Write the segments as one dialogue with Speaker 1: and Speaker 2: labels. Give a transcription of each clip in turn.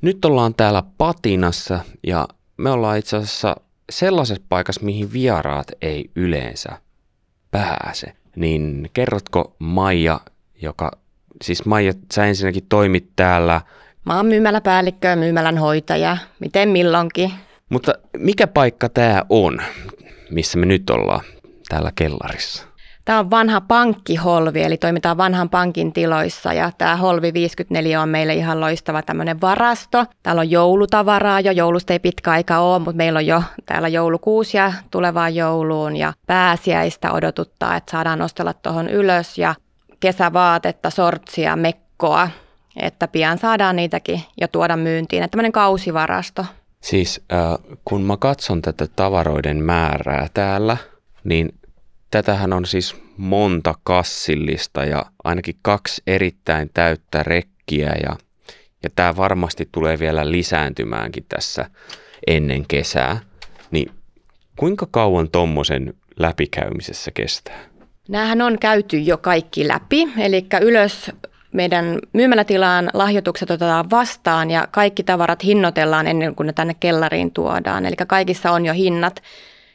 Speaker 1: Nyt ollaan täällä Patinassa ja me ollaan itse asiassa sellaisessa paikassa, mihin vieraat ei yleensä pääse. Niin kerrotko Maija, joka, siis Maija, sä ensinnäkin toimit täällä.
Speaker 2: Mä oon myymäläpäällikkö ja myymälän hoitaja, miten milloinkin.
Speaker 1: Mutta mikä paikka tämä on, missä me nyt ollaan täällä kellarissa?
Speaker 2: Tämä on vanha pankkiholvi, eli toimitaan vanhan pankin tiloissa ja tämä holvi 54 on meille ihan loistava tämmöinen varasto. Täällä on joulutavaraa jo, joulusta ei pitkä aika ole, mutta meillä on jo täällä joulukuusia tulevaan jouluun ja pääsiäistä odotuttaa, että saadaan nostella tuohon ylös ja kesävaatetta, sortsia, mekkoa, että pian saadaan niitäkin jo tuoda myyntiin. Että tämmöinen kausivarasto.
Speaker 1: Siis äh, kun mä katson tätä tavaroiden määrää täällä, niin Tätähän on siis monta kassillista ja ainakin kaksi erittäin täyttä rekkiä ja, ja tämä varmasti tulee vielä lisääntymäänkin tässä ennen kesää. Niin kuinka kauan tuommoisen läpikäymisessä kestää?
Speaker 2: Nämähän on käyty jo kaikki läpi, eli ylös meidän myymälätilaan lahjoitukset otetaan vastaan ja kaikki tavarat hinnoitellaan ennen kuin ne tänne kellariin tuodaan. Eli kaikissa on jo hinnat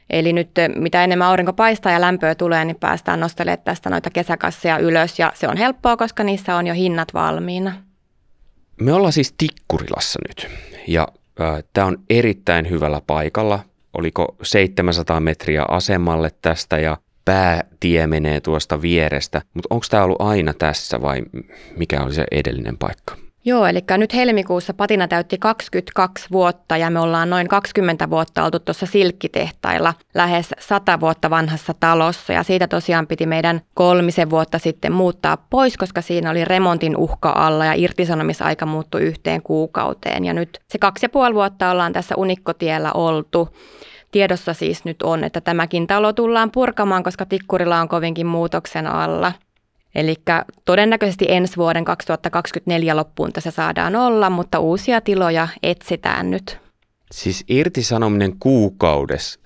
Speaker 2: Eli nyt eh, mitä enemmän aurinko paistaa ja lämpöä tulee, niin päästään nostelemaan tästä noita kesäkasseja ylös ja se on helppoa, koska niissä on jo hinnat valmiina.
Speaker 1: Me ollaan siis Tikkurilassa nyt ja äh, tämä on erittäin hyvällä paikalla. Oliko 700 metriä asemalle tästä ja päätie menee tuosta vierestä, mutta onko tämä ollut aina tässä vai mikä oli se edellinen paikka?
Speaker 2: Joo, eli nyt helmikuussa Patina täytti 22 vuotta ja me ollaan noin 20 vuotta oltu tuossa silkkitehtailla lähes 100 vuotta vanhassa talossa. Ja siitä tosiaan piti meidän kolmisen vuotta sitten muuttaa pois, koska siinä oli remontin uhka alla ja irtisanomisaika muuttui yhteen kuukauteen. Ja nyt se kaksi ja puoli vuotta ollaan tässä Unikkotiellä oltu. Tiedossa siis nyt on, että tämäkin talo tullaan purkamaan, koska Tikkurilla on kovinkin muutoksen alla – Eli todennäköisesti ensi vuoden 2024 loppuun tässä saadaan olla, mutta uusia tiloja etsitään nyt.
Speaker 1: Siis irtisanominen kuukaudessa.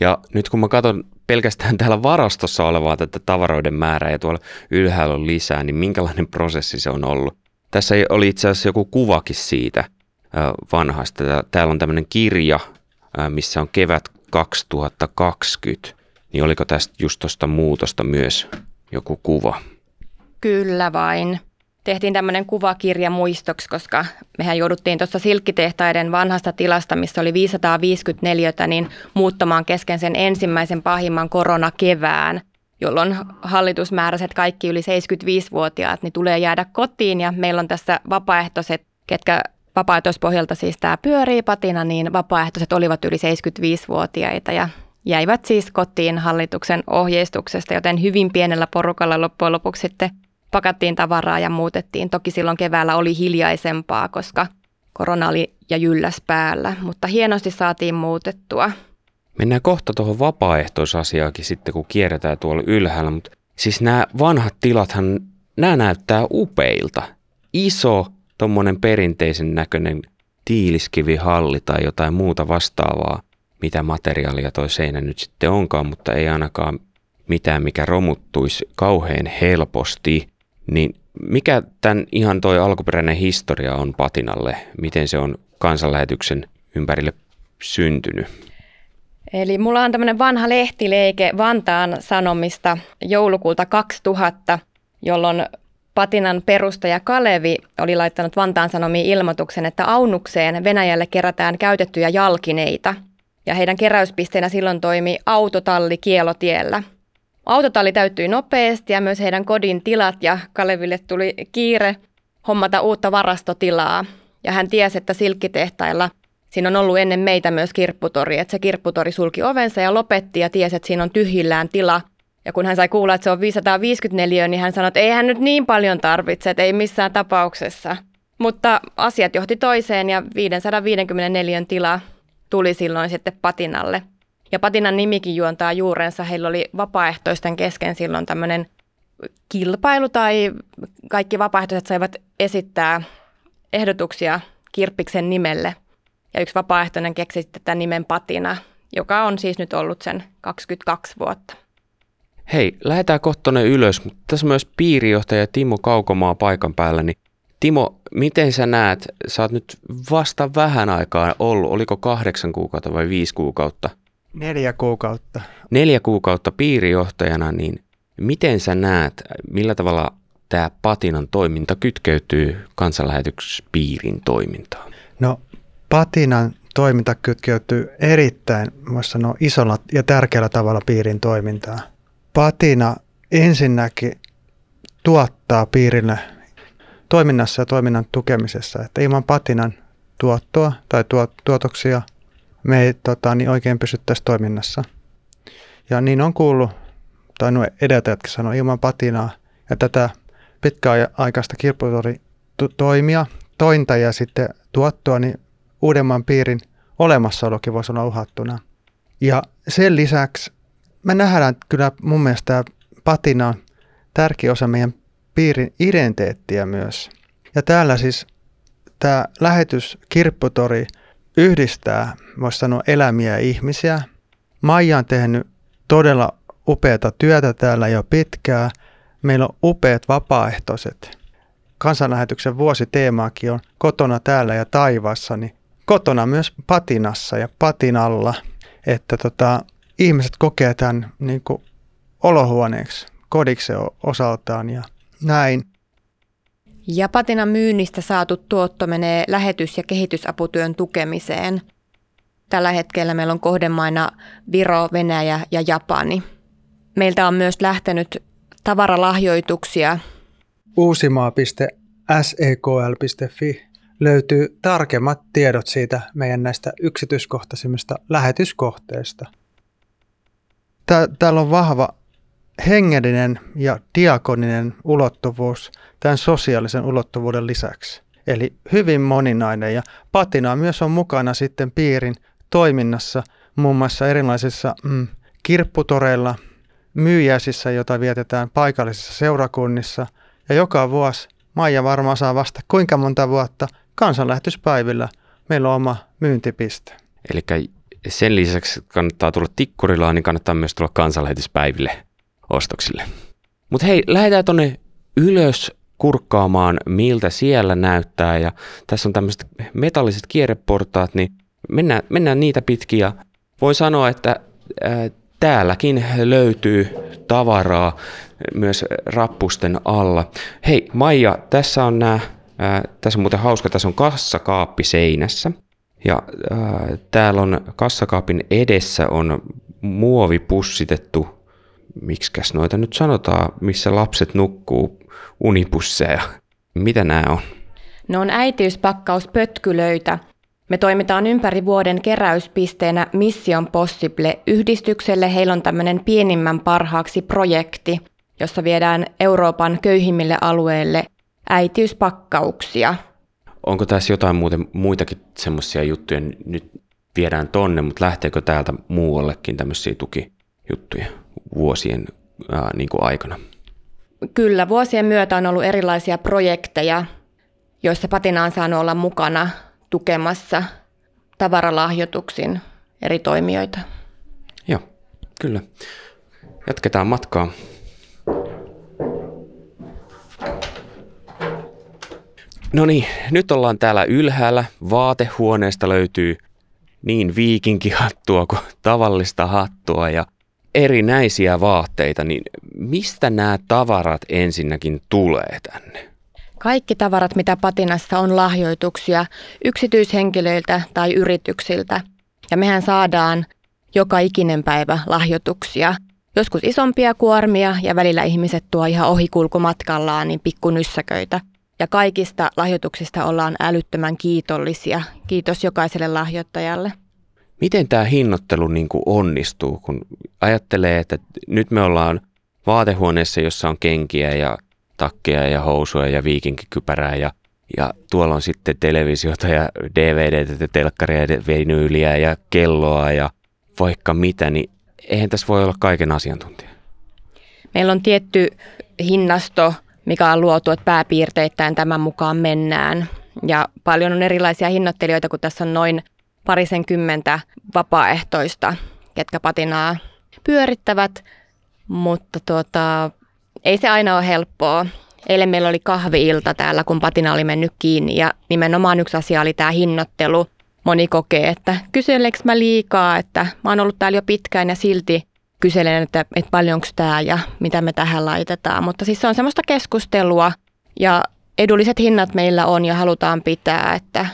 Speaker 1: Ja nyt kun mä katson pelkästään täällä varastossa olevaa tätä tavaroiden määrää ja tuolla ylhäällä on lisää, niin minkälainen prosessi se on ollut? Tässä oli itse asiassa joku kuvakin siitä vanhasta. Täällä on tämmöinen kirja, missä on kevät 2020. Niin oliko tästä just tuosta muutosta myös joku kuva?
Speaker 2: Kyllä vain. Tehtiin tämmöinen kuvakirja muistoksi, koska mehän jouduttiin tuossa silkkitehtaiden vanhasta tilasta, missä oli 554, niin muuttamaan kesken sen ensimmäisen pahimman koronakevään, jolloin hallitus määräsi, että kaikki yli 75-vuotiaat niin tulee jäädä kotiin ja meillä on tässä vapaaehtoiset, ketkä vapaaehtoispohjalta siis tämä pyörii patina, niin vapaaehtoiset olivat yli 75-vuotiaita ja jäivät siis kotiin hallituksen ohjeistuksesta, joten hyvin pienellä porukalla loppujen lopuksi sitten pakattiin tavaraa ja muutettiin. Toki silloin keväällä oli hiljaisempaa, koska korona oli ja jylläs päällä, mutta hienosti saatiin muutettua.
Speaker 1: Mennään kohta tuohon vapaaehtoisasiaakin sitten, kun kierretään tuolla ylhäällä, mutta siis nämä vanhat tilathan, nämä näyttää upeilta. Iso, tuommoinen perinteisen näköinen tiiliskivihalli tai jotain muuta vastaavaa, materiaalia toi seinä nyt sitten onkaan, mutta ei ainakaan mitään, mikä romuttuisi kauhean helposti. Niin mikä tämän ihan toi alkuperäinen historia on Patinalle? Miten se on kansanlähetyksen ympärille syntynyt?
Speaker 2: Eli mulla on tämmöinen vanha lehtileike Vantaan Sanomista joulukuulta 2000, jolloin Patinan perustaja Kalevi oli laittanut Vantaan Sanomiin ilmoituksen, että Aunukseen Venäjälle kerätään käytettyjä jalkineita. Ja heidän keräyspisteenä silloin toimi autotalli Kielotiellä – Autotalli täyttyi nopeasti ja myös heidän kodin tilat ja Kaleville tuli kiire hommata uutta varastotilaa. Ja hän tiesi, että silkkitehtailla siinä on ollut ennen meitä myös kirpputori, että se kirpputori sulki ovensa ja lopetti ja tiesi, että siinä on tyhjillään tila. Ja kun hän sai kuulla, että se on 554, niin hän sanoi, että ei hän nyt niin paljon tarvitse, että ei missään tapauksessa. Mutta asiat johti toiseen ja 554 tila tuli silloin sitten patinalle. Ja Patinan nimikin juontaa juurensa. Heillä oli vapaaehtoisten kesken silloin tämmöinen kilpailu tai kaikki vapaaehtoiset saivat esittää ehdotuksia Kirppiksen nimelle. Ja yksi vapaaehtoinen keksi sitten tämän nimen Patina, joka on siis nyt ollut sen 22 vuotta.
Speaker 1: Hei, lähdetään kohta ylös, mutta tässä myös piirijohtaja Timo Kaukomaa paikan päällä, niin Timo, miten sä näet, sä oot nyt vasta vähän aikaa ollut, oliko kahdeksan kuukautta vai viisi kuukautta?
Speaker 3: Neljä kuukautta.
Speaker 1: Neljä kuukautta piirijohtajana, niin miten sä näet, millä tavalla tämä Patinan toiminta kytkeytyy kansanlähetyspiirin toimintaan?
Speaker 3: No Patinan toiminta kytkeytyy erittäin, voisi sanoa, isolla ja tärkeällä tavalla piirin toimintaan. Patina ensinnäkin tuottaa piirille toiminnassa ja toiminnan tukemisessa, että ilman patinan tuottoa tai tuot, tuotoksia me ei tota, niin oikein pysyttäisi toiminnassa. Ja niin on kuullut, tai nuo edeltäjätkin sanoi, ilman patinaa ja tätä pitkäaikaista kirpputori toimia, tointa ja sitten tuottoa, niin uudemman piirin olemassaolokin voisi olla uhattuna. Ja sen lisäksi me nähdään kyllä mun mielestä patina on tärkeä osa meidän piirin identiteettiä myös. Ja täällä siis tämä lähetys Kirpputori yhdistää, voisi sanoa, elämiä ja ihmisiä. Maija on tehnyt todella upeata työtä täällä jo pitkään. Meillä on upeat vapaaehtoiset. Kansanlähetyksen vuositeemaakin on kotona täällä ja taivaassa, niin kotona myös patinassa ja patinalla, että tota, ihmiset kokee tämän niin kuin olohuoneeksi, kodiksi osaltaan ja näin.
Speaker 2: Ja patinan myynnistä saatu tuotto menee lähetys- ja kehitysaputyön tukemiseen. Tällä hetkellä meillä on kohdemaina Viro, Venäjä ja Japani. Meiltä on myös lähtenyt tavaralahjoituksia.
Speaker 3: Uusimaa.sekl.fi löytyy tarkemmat tiedot siitä meidän näistä yksityiskohtaisimmista lähetyskohteista. Täällä on vahva hengellinen ja diakoninen ulottuvuus tämän sosiaalisen ulottuvuuden lisäksi. Eli hyvin moninainen ja patina myös on mukana sitten piirin toiminnassa muun muassa erilaisissa mm, kirpputoreilla, myyjäisissä, joita vietetään paikallisissa seurakunnissa ja joka vuosi Maija varmaan saa vasta kuinka monta vuotta kansanlähetyspäivillä meillä on oma myyntipiste.
Speaker 1: Eli sen lisäksi kannattaa tulla Tikkurilaan, niin kannattaa myös tulla kansanlähetyspäiville ostoksille. Mutta hei, lähdetään tonne ylös kurkkaamaan, miltä siellä näyttää. Ja tässä on tämmöiset metalliset kierreportaat, niin mennään, mennään niitä pitkin. Ja voi sanoa, että ää, täälläkin löytyy tavaraa myös rappusten alla. Hei Maija, tässä on nämä, tässä on muuten hauska, tässä on kassakaappi seinässä. Ja ää, täällä on kassakaapin edessä on muovipussitettu miksikäs noita nyt sanotaan, missä lapset nukkuu unipusseja. Mitä nämä on?
Speaker 2: Ne on äitiyspakkaus-pötkylöitä. Me toimitaan ympäri vuoden keräyspisteenä Mission Possible-yhdistykselle. Heillä on tämmöinen pienimmän parhaaksi projekti, jossa viedään Euroopan köyhimmille alueille äitiyspakkauksia.
Speaker 1: Onko tässä jotain muuten, muitakin semmoisia juttuja, nyt viedään tonne, mutta lähteekö täältä muuallekin tämmöisiä tukijuttuja? Vuosien ää, niin kuin aikana?
Speaker 2: Kyllä, vuosien myötä on ollut erilaisia projekteja, joissa Patina on saanut olla mukana tukemassa tavaralahjoituksin eri toimijoita.
Speaker 1: Joo, kyllä. Jatketaan matkaa. No niin, nyt ollaan täällä ylhäällä. Vaatehuoneesta löytyy niin viikinkihattua kuin tavallista hattua ja erinäisiä vaatteita, niin mistä nämä tavarat ensinnäkin tulee tänne?
Speaker 2: Kaikki tavarat, mitä patinassa on lahjoituksia yksityishenkilöiltä tai yrityksiltä. Ja mehän saadaan joka ikinen päivä lahjoituksia. Joskus isompia kuormia ja välillä ihmiset tuo ihan ohikulkumatkallaan niin pikkunyssäköitä. Ja kaikista lahjoituksista ollaan älyttömän kiitollisia. Kiitos jokaiselle lahjoittajalle.
Speaker 1: Miten tämä hinnoittelu niin kuin onnistuu, kun ajattelee, että nyt me ollaan vaatehuoneessa, jossa on kenkiä ja takkeja ja housuja ja viikinkikypärää ja, ja tuolla on sitten televisiota ja DVDtä ja telkkaria ja vinyyliä ja kelloa ja vaikka mitä, niin eihän tässä voi olla kaiken asiantuntija.
Speaker 2: Meillä on tietty hinnasto, mikä on luotu, että pääpiirteittäin tämän mukaan mennään. Ja paljon on erilaisia hinnoittelijoita, kun tässä on noin parisenkymmentä vapaaehtoista, ketkä patinaa pyörittävät, mutta tuota, ei se aina ole helppoa. Eilen meillä oli kahviilta täällä, kun patina oli mennyt kiinni ja nimenomaan yksi asia oli tämä hinnoittelu. Moni kokee, että kyseleks mä liikaa, että mä oon ollut täällä jo pitkään ja silti kyselen, että, että paljonko tämä ja mitä me tähän laitetaan. Mutta siis se on semmoista keskustelua ja edulliset hinnat meillä on ja halutaan pitää, että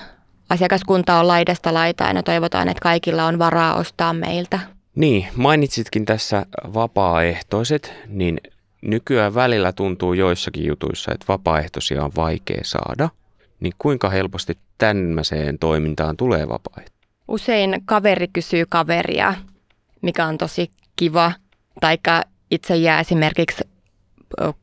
Speaker 2: asiakaskunta on laidasta laitaan ja toivotaan, että kaikilla on varaa ostaa meiltä.
Speaker 1: Niin, mainitsitkin tässä vapaaehtoiset, niin nykyään välillä tuntuu joissakin jutuissa, että vapaaehtoisia on vaikea saada. Niin kuinka helposti tämmöiseen toimintaan tulee vapaaehtoisia?
Speaker 2: Usein kaveri kysyy kaveria, mikä on tosi kiva. Taikka itse jää esimerkiksi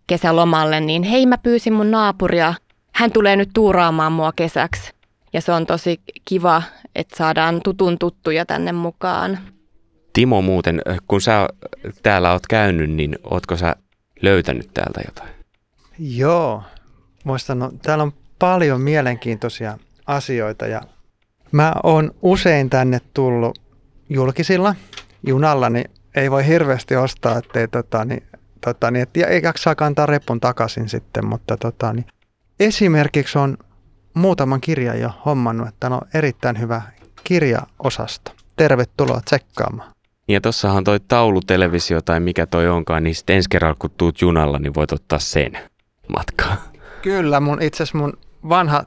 Speaker 2: kesälomalle, niin hei mä pyysin mun naapuria, hän tulee nyt tuuraamaan mua kesäksi. Ja se on tosi kiva, että saadaan tutun tuttuja tänne mukaan.
Speaker 1: Timo muuten, kun sä täällä oot käynyt, niin ootko sä löytänyt täältä jotain?
Speaker 3: Joo, muistan, no, täällä on paljon mielenkiintoisia asioita ja mä oon usein tänne tullut julkisilla junalla, niin ei voi hirveästi ostaa, ettei tota, niin, tota, niin, et, ja eikä saa kantaa repun takaisin sitten, mutta tota, niin, esimerkiksi on muutaman kirjan jo hommannut, että on erittäin hyvä kirjaosasto. Tervetuloa tsekkaamaan.
Speaker 1: Ja tossahan toi taulutelevisio tai mikä toi onkaan, niin sitten ensi kerralla kun tuut junalla, niin voit ottaa sen matkaan.
Speaker 3: Kyllä, mun itse asiassa mun vanha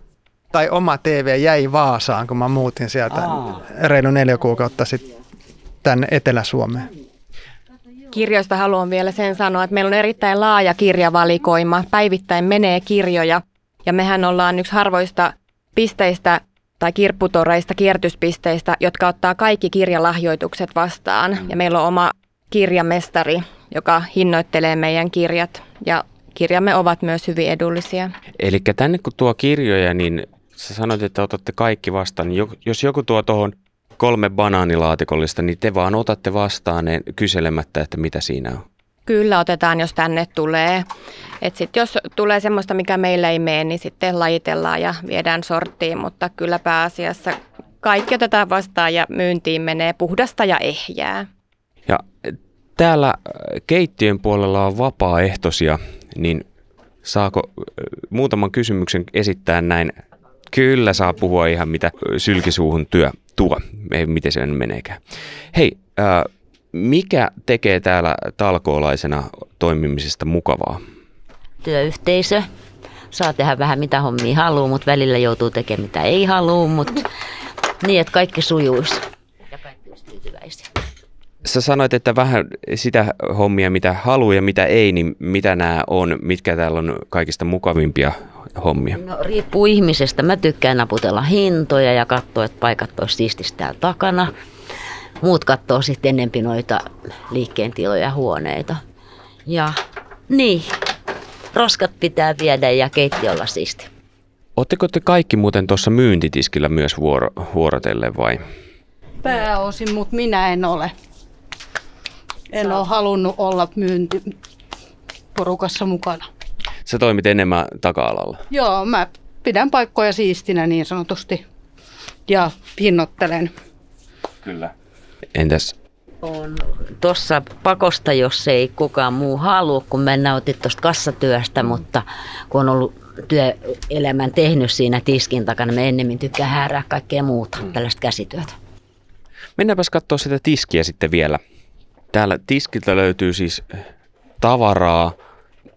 Speaker 3: tai oma TV jäi Vaasaan, kun mä muutin sieltä Aa. reilu neljä kuukautta sitten tänne Etelä-Suomeen.
Speaker 2: Kirjoista haluan vielä sen sanoa, että meillä on erittäin laaja kirjavalikoima. Päivittäin menee kirjoja ja mehän ollaan yksi harvoista pisteistä tai kirpputoreista, kiertyspisteistä, jotka ottaa kaikki kirjalahjoitukset vastaan. Mm. Ja meillä on oma kirjamestari, joka hinnoittelee meidän kirjat ja kirjamme ovat myös hyvin edullisia.
Speaker 1: Eli tänne kun tuo kirjoja, niin sä sanoit, että otatte kaikki vastaan. Niin jos joku tuo tuohon kolme banaanilaatikollista, niin te vaan otatte vastaan ne kyselemättä, että mitä siinä on.
Speaker 2: Kyllä otetaan, jos tänne tulee. Et sit jos tulee semmoista, mikä meillä ei mene, niin sitten lajitellaan ja viedään sorttiin, mutta kyllä pääasiassa kaikki otetaan vastaan ja myyntiin menee puhdasta ja ehjää.
Speaker 1: Ja täällä äh, keittiön puolella on vapaaehtoisia, niin saako äh, muutaman kysymyksen esittää näin? Kyllä saa puhua ihan mitä sylkisuuhun työ tuo, ei miten se meneekään. Hei, äh, mikä tekee täällä talkoolaisena toimimisesta mukavaa?
Speaker 4: Työyhteisö. Saa tehdä vähän mitä hommia haluaa, mutta välillä joutuu tekemään mitä ei halua, mutta niin, että kaikki sujuisi ja kaikki olisi tyytyväisiä.
Speaker 1: Sä sanoit, että vähän sitä hommia, mitä haluaa ja mitä ei, niin mitä nämä on, mitkä täällä on kaikista mukavimpia hommia?
Speaker 4: No riippuu ihmisestä. Mä tykkään naputella hintoja ja katsoa, että paikat olisi siististi täällä takana. Muut katsoo sitten ennempi noita liikkeen tiloja huoneita. Ja niin, roskat pitää viedä ja keittiö olla siisti.
Speaker 1: Oletteko te kaikki muuten tuossa myyntitiskillä myös vuoro, vuorotelle vai?
Speaker 5: Pääosin, mutta minä en ole. En ole halunnut olla myyntiporukassa mukana.
Speaker 1: Sä toimit enemmän taka-alalla?
Speaker 5: Joo, mä pidän paikkoja siistinä niin sanotusti ja hinnoittelen.
Speaker 1: Kyllä. Entäs
Speaker 4: on tuossa pakosta, jos ei kukaan muu halua, kun mä nautin tuosta kassatyöstä, mutta kun on ollut työelämän tehnyt siinä tiskin takana, mä ennemmin tykkään häärää kaikkea muuta, mm. tällaista käsityötä.
Speaker 1: Mennäänpäs katsoa sitä tiskiä sitten vielä. Täällä tiskiltä löytyy siis tavaraa,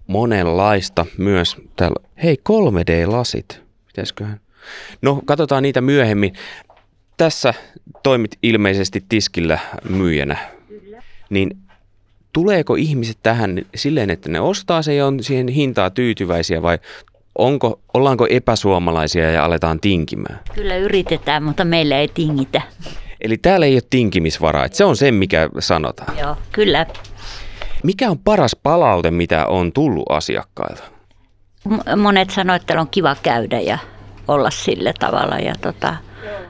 Speaker 1: monenlaista myös. Täällä, hei 3D-lasit, pitäisiköhän? No, katsotaan niitä myöhemmin tässä toimit ilmeisesti tiskillä myyjänä. Kyllä. Niin tuleeko ihmiset tähän silleen, että ne ostaa se ja on siihen hintaa tyytyväisiä vai onko, ollaanko epäsuomalaisia ja aletaan tinkimään?
Speaker 4: Kyllä yritetään, mutta meillä ei tingitä.
Speaker 1: Eli täällä ei ole tinkimisvaraa, että se on se, mikä sanotaan.
Speaker 4: Joo, kyllä.
Speaker 1: Mikä on paras palaute, mitä on tullut asiakkailta?
Speaker 4: Monet sanoivat, että on kiva käydä ja olla sille tavalla. Ja tota,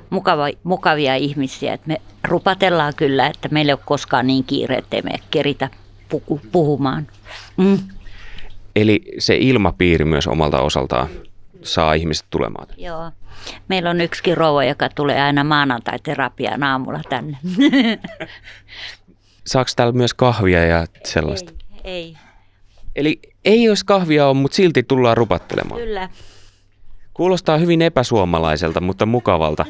Speaker 4: mukava, mukavia ihmisiä. Et me rupatellaan kyllä, että meillä ei ole koskaan niin kiire, ettei me keritä puku, puhumaan. Mm.
Speaker 1: Eli se ilmapiiri myös omalta osaltaan saa ihmiset tulemaan.
Speaker 4: Joo. Meillä on yksikin rouva, joka tulee aina maanantai-terapiaan aamulla tänne.
Speaker 1: Saako täällä myös kahvia ja sellaista?
Speaker 4: Ei. ei.
Speaker 1: Eli Ei olisi kahvia ole, mutta silti tullaan rupattelemaan.
Speaker 4: Kyllä.
Speaker 1: Kuulostaa hyvin epäsuomalaiselta, mutta mukavalta.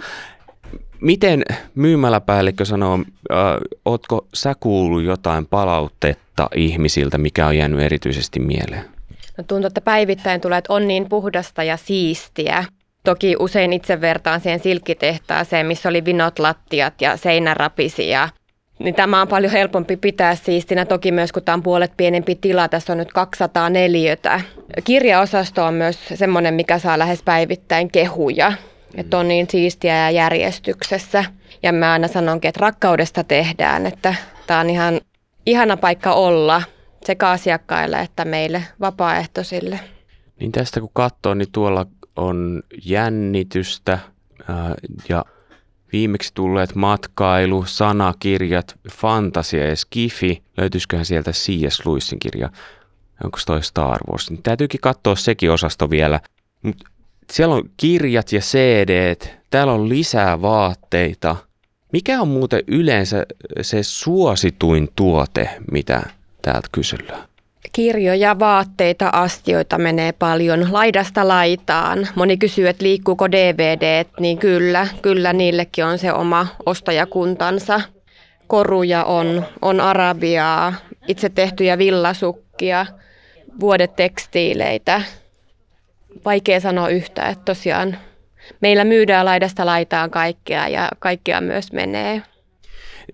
Speaker 1: Miten myymäläpäällikkö sanoo, äh, ootko sä kuullut jotain palautetta ihmisiltä, mikä on jäänyt erityisesti mieleen?
Speaker 2: No tuntuu, että päivittäin tulee, että on niin puhdasta ja siistiä. Toki usein itse vertaan siihen silkkitehtaaseen, missä oli vinot lattiat ja seinärapisi ja niin tämä on paljon helpompi pitää siistinä. Toki myös kun tämä on puolet pienempi tila, tässä on nyt 200 neliötä. Kirjaosasto on myös semmoinen, mikä saa lähes päivittäin kehuja. Että on niin siistiä ja järjestyksessä. Ja mä aina sanonkin, että rakkaudesta tehdään, että tämä on ihan ihana paikka olla sekä asiakkaille että meille vapaaehtoisille.
Speaker 1: Niin tästä kun katsoo, niin tuolla on jännitystä ja viimeksi tulleet matkailu, sanakirjat, fantasia ja skifi. Löytyisiköhän sieltä C.S. Lewisin kirja? Onko toi Star Wars? Niin täytyykin katsoa sekin osasto vielä. Mut siellä on kirjat ja cd täällä on lisää vaatteita. Mikä on muuten yleensä se suosituin tuote, mitä täältä kysellään?
Speaker 2: Kirjoja, vaatteita, astioita menee paljon laidasta laitaan. Moni kysyy, että liikkuuko DVD, niin kyllä, kyllä niillekin on se oma ostajakuntansa. Koruja on, on arabiaa, itse tehtyjä villasukkia, vuodetekstiileitä. Vaikea sanoa yhtä, että tosiaan meillä myydään laidasta laitaan kaikkea ja kaikkea myös menee.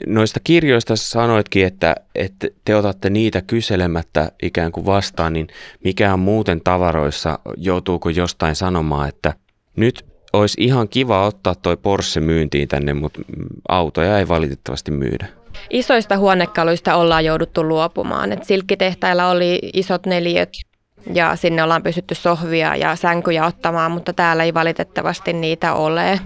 Speaker 1: Noista kirjoista sanoitkin, että, että te otatte niitä kyselemättä ikään kuin vastaan, niin mikä on muuten tavaroissa, joutuuko jostain sanomaan, että nyt olisi ihan kiva ottaa toi Porsche myyntiin tänne, mutta autoja ei valitettavasti myydä.
Speaker 2: Isoista huonekaluista ollaan jouduttu luopumaan. Et silkkitehtailla oli isot neliöt ja sinne ollaan pystytty sohvia ja sänkyjä ottamaan, mutta täällä ei valitettavasti niitä ole.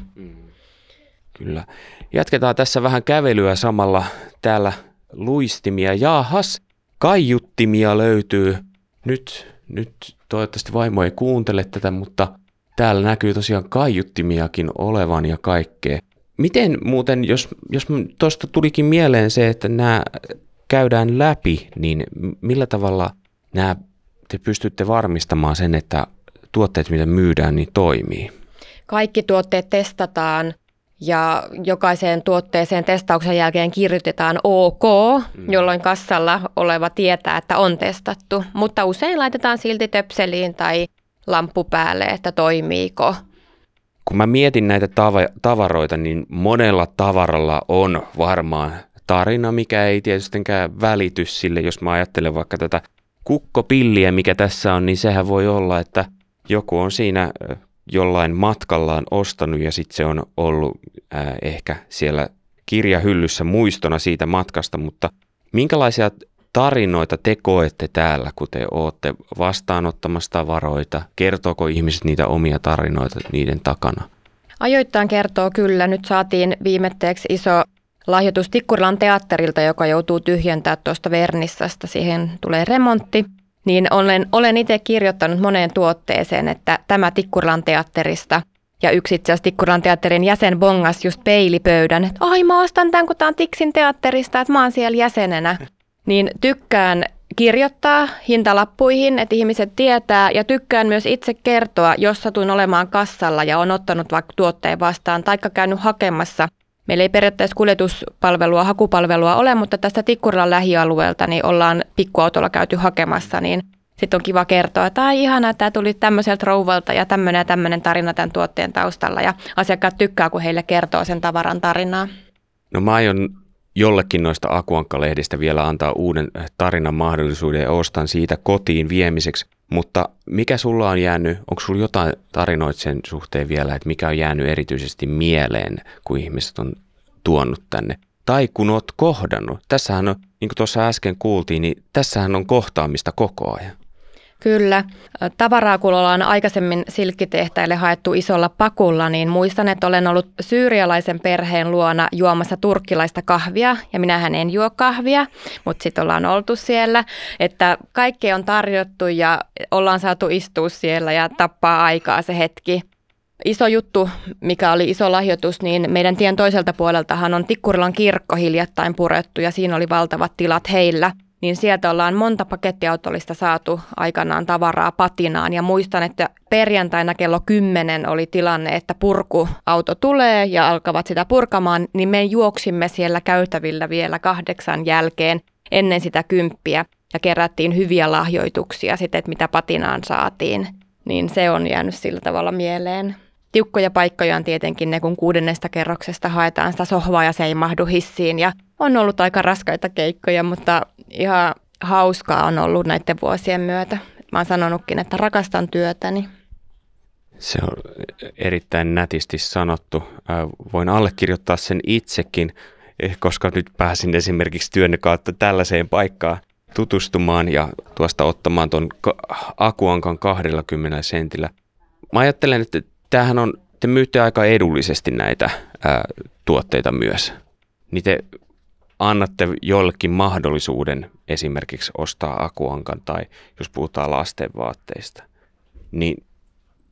Speaker 1: Kyllä. Jatketaan tässä vähän kävelyä samalla. Täällä luistimia. Jaahas, kaiuttimia löytyy. Nyt, nyt toivottavasti vaimo ei kuuntele tätä, mutta täällä näkyy tosiaan kaiuttimiakin olevan ja kaikkea. Miten muuten, jos, jos tuosta tulikin mieleen se, että nämä käydään läpi, niin millä tavalla nämä te pystytte varmistamaan sen, että tuotteet, mitä myydään, niin toimii?
Speaker 2: Kaikki tuotteet testataan ja jokaiseen tuotteeseen testauksen jälkeen kirjoitetaan OK, mm. jolloin kassalla oleva tietää, että on testattu. Mutta usein laitetaan silti töpseliin tai lamppu päälle, että toimiiko.
Speaker 1: Kun mä mietin näitä tava- tavaroita, niin monella tavaralla on varmaan tarina, mikä ei tietystikään välity sille, jos mä ajattelen vaikka tätä kukkopilliä, mikä tässä on, niin sehän voi olla, että joku on siinä jollain matkallaan ostanut ja sitten se on ollut ää, ehkä siellä kirjahyllyssä muistona siitä matkasta, mutta minkälaisia tarinoita te koette täällä, kun te olette vastaanottamassa tavaroita? Kertooko ihmiset niitä omia tarinoita niiden takana?
Speaker 2: Ajoittain kertoo kyllä. Nyt saatiin viimetteeksi iso lahjoitus Tikkurilan teatterilta, joka joutuu tyhjentää tuosta Vernissasta. Siihen tulee remontti niin olen, olen itse kirjoittanut moneen tuotteeseen, että tämä Tikkurilan teatterista ja yksi itse asiassa Tikkurilan teatterin jäsen bongas just peilipöydän, että ai mä ostan tämän, kun tämä on Tiksin teatterista, että mä oon siellä jäsenenä. Niin tykkään kirjoittaa hintalappuihin, että ihmiset tietää ja tykkään myös itse kertoa, jos satuin olemaan kassalla ja on ottanut vaikka tuotteen vastaan, taikka käynyt hakemassa – Meillä ei periaatteessa kuljetuspalvelua, hakupalvelua ole, mutta tästä Tikkurilan lähialueelta niin ollaan pikkuautolla käyty hakemassa, niin sitten on kiva kertoa, että ai ihana, että tämä tuli tämmöiseltä rouvalta ja tämmöinen ja tämmöinen tarina tämän tuotteen taustalla. Ja asiakkaat tykkää, kun heille kertoo sen tavaran tarinaa.
Speaker 1: No mä aion jollekin noista Akuankka-lehdistä vielä antaa uuden tarinan mahdollisuuden ja ostan siitä kotiin viemiseksi. Mutta mikä sulla on jäänyt, onko sulla jotain tarinoita sen suhteen vielä, että mikä on jäänyt erityisesti mieleen, kun ihmiset on tuonut tänne? Tai kun oot kohdannut. Tässähän on, niin kuin tuossa äsken kuultiin, niin tässähän on kohtaamista koko ajan.
Speaker 2: Kyllä. Tavaraa, kun ollaan aikaisemmin silkkitehtäille haettu isolla pakulla, niin muistan, että olen ollut syyrialaisen perheen luona juomassa turkkilaista kahvia, ja minähän en juo kahvia, mutta sitten ollaan oltu siellä, että kaikkea on tarjottu ja ollaan saatu istua siellä ja tappaa aikaa se hetki. Iso juttu, mikä oli iso lahjoitus, niin meidän tien toiselta puoleltahan on Tikkurilan kirkko hiljattain purettu ja siinä oli valtavat tilat heillä – niin sieltä ollaan monta pakettiautollista saatu aikanaan tavaraa patinaan. Ja muistan, että perjantaina kello 10 oli tilanne, että purkuauto tulee ja alkavat sitä purkamaan, niin me juoksimme siellä käytävillä vielä kahdeksan jälkeen ennen sitä kymppiä ja kerättiin hyviä lahjoituksia sitten, että mitä patinaan saatiin. Niin se on jäänyt sillä tavalla mieleen. Tiukkoja paikkoja on tietenkin ne, kun kuudennesta kerroksesta haetaan sitä sohvaa ja se ei mahdu hissiin. Ja on ollut aika raskaita keikkoja, mutta ihan hauskaa on ollut näiden vuosien myötä. Mä oon sanonutkin, että rakastan työtäni.
Speaker 1: Se on erittäin nätisti sanottu. Voin allekirjoittaa sen itsekin, eh, koska nyt pääsin esimerkiksi työnne kautta tällaiseen paikkaan tutustumaan ja tuosta ottamaan tuon akuankan 20 sentillä. Mä ajattelen, että tämähän on, te myytte aika edullisesti näitä ää, tuotteita myös. Niin te annatte jollekin mahdollisuuden esimerkiksi ostaa akuankan tai jos puhutaan lasten vaatteista. Niin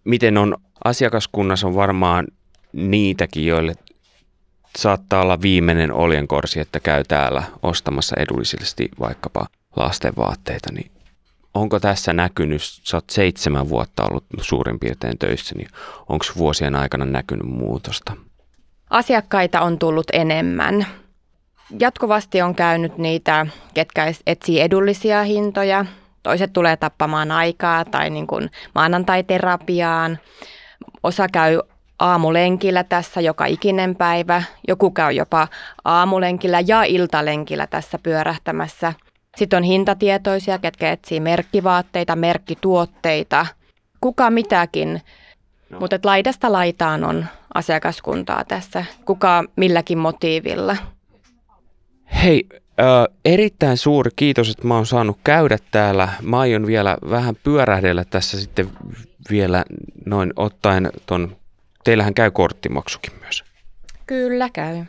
Speaker 1: miten on, asiakaskunnassa on varmaan niitäkin, joille saattaa olla viimeinen oljenkorsi, että käy täällä ostamassa edullisesti vaikkapa lasten vaatteita, niin onko tässä näkynyt, sä oot seitsemän vuotta ollut suurin piirtein töissä, niin onko vuosien aikana näkynyt muutosta?
Speaker 2: Asiakkaita on tullut enemmän. Jatkuvasti on käynyt niitä, ketkä etsii edullisia hintoja. Toiset tulee tappamaan aikaa tai niin kuin maanantai-terapiaan. Osa käy aamulenkillä tässä joka ikinen päivä. Joku käy jopa aamulenkillä ja iltalenkillä tässä pyörähtämässä – sitten on hintatietoisia, ketkä etsii merkkivaatteita, merkkituotteita, kuka mitäkin. No. Mutta laidasta laitaan on asiakaskuntaa tässä, kuka milläkin motiivilla.
Speaker 1: Hei, äh, erittäin suuri kiitos, että mä oon saanut käydä täällä. Mä aion vielä vähän pyörähdellä tässä sitten vielä noin ottaen ton, teillähän käy korttimaksukin myös.
Speaker 2: Kyllä käy.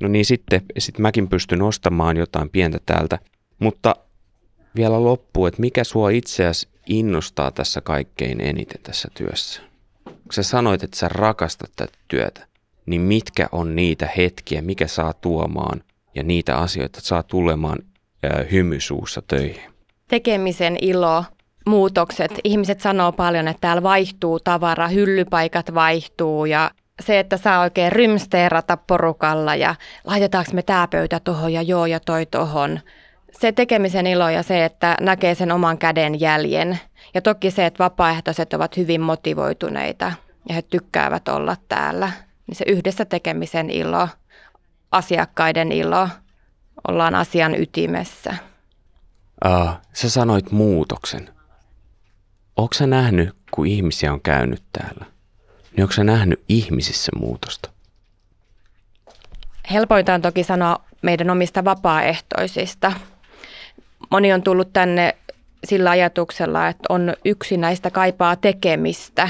Speaker 1: No niin sitten, sit mäkin pystyn ostamaan jotain pientä täältä. Mutta vielä loppuun, että mikä sua itseäsi innostaa tässä kaikkein eniten tässä työssä? Kun sä sanoit, että sä rakastat tätä työtä, niin mitkä on niitä hetkiä, mikä saa tuomaan ja niitä asioita, saa tulemaan hymysuussa töihin?
Speaker 2: Tekemisen ilo, muutokset. Ihmiset sanoo paljon, että täällä vaihtuu tavara, hyllypaikat vaihtuu ja se, että saa oikein rymsteerata porukalla ja laitetaanko me tämä pöytä tuohon ja joo ja toi tuohon se tekemisen ilo ja se, että näkee sen oman käden jäljen. Ja toki se, että vapaaehtoiset ovat hyvin motivoituneita ja he tykkäävät olla täällä. Niin se yhdessä tekemisen ilo, asiakkaiden ilo, ollaan asian ytimessä.
Speaker 1: Uh, sä sanoit muutoksen. Onko sä nähnyt, kun ihmisiä on käynyt täällä, niin onko sä nähnyt ihmisissä muutosta?
Speaker 2: Helpointa on toki sanoa meidän omista vapaaehtoisista – moni on tullut tänne sillä ajatuksella, että on yksi näistä kaipaa tekemistä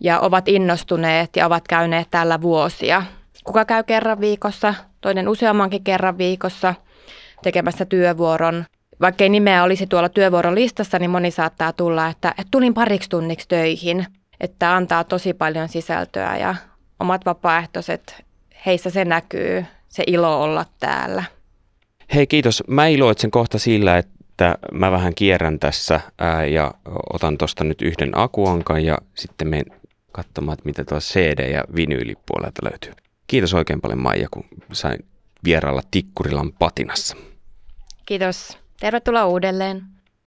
Speaker 2: ja ovat innostuneet ja ovat käyneet täällä vuosia. Kuka käy kerran viikossa, toinen useammankin kerran viikossa tekemässä työvuoron. Vaikka ei nimeä olisi tuolla työvuoron listassa, niin moni saattaa tulla, että, että tulin pariksi tunniksi töihin, että antaa tosi paljon sisältöä ja omat vapaaehtoiset, heissä se näkyy, se ilo olla täällä.
Speaker 1: Hei kiitos. Mä iloitsen kohta sillä, että mä vähän kierrän tässä ää, ja otan tuosta nyt yhden akuankan ja sitten menen katsomaan, mitä tuossa CD- ja vinyylipuolelta löytyy. Kiitos oikein paljon Maija, kun sain vierailla Tikkurilan patinassa.
Speaker 2: Kiitos. Tervetuloa uudelleen.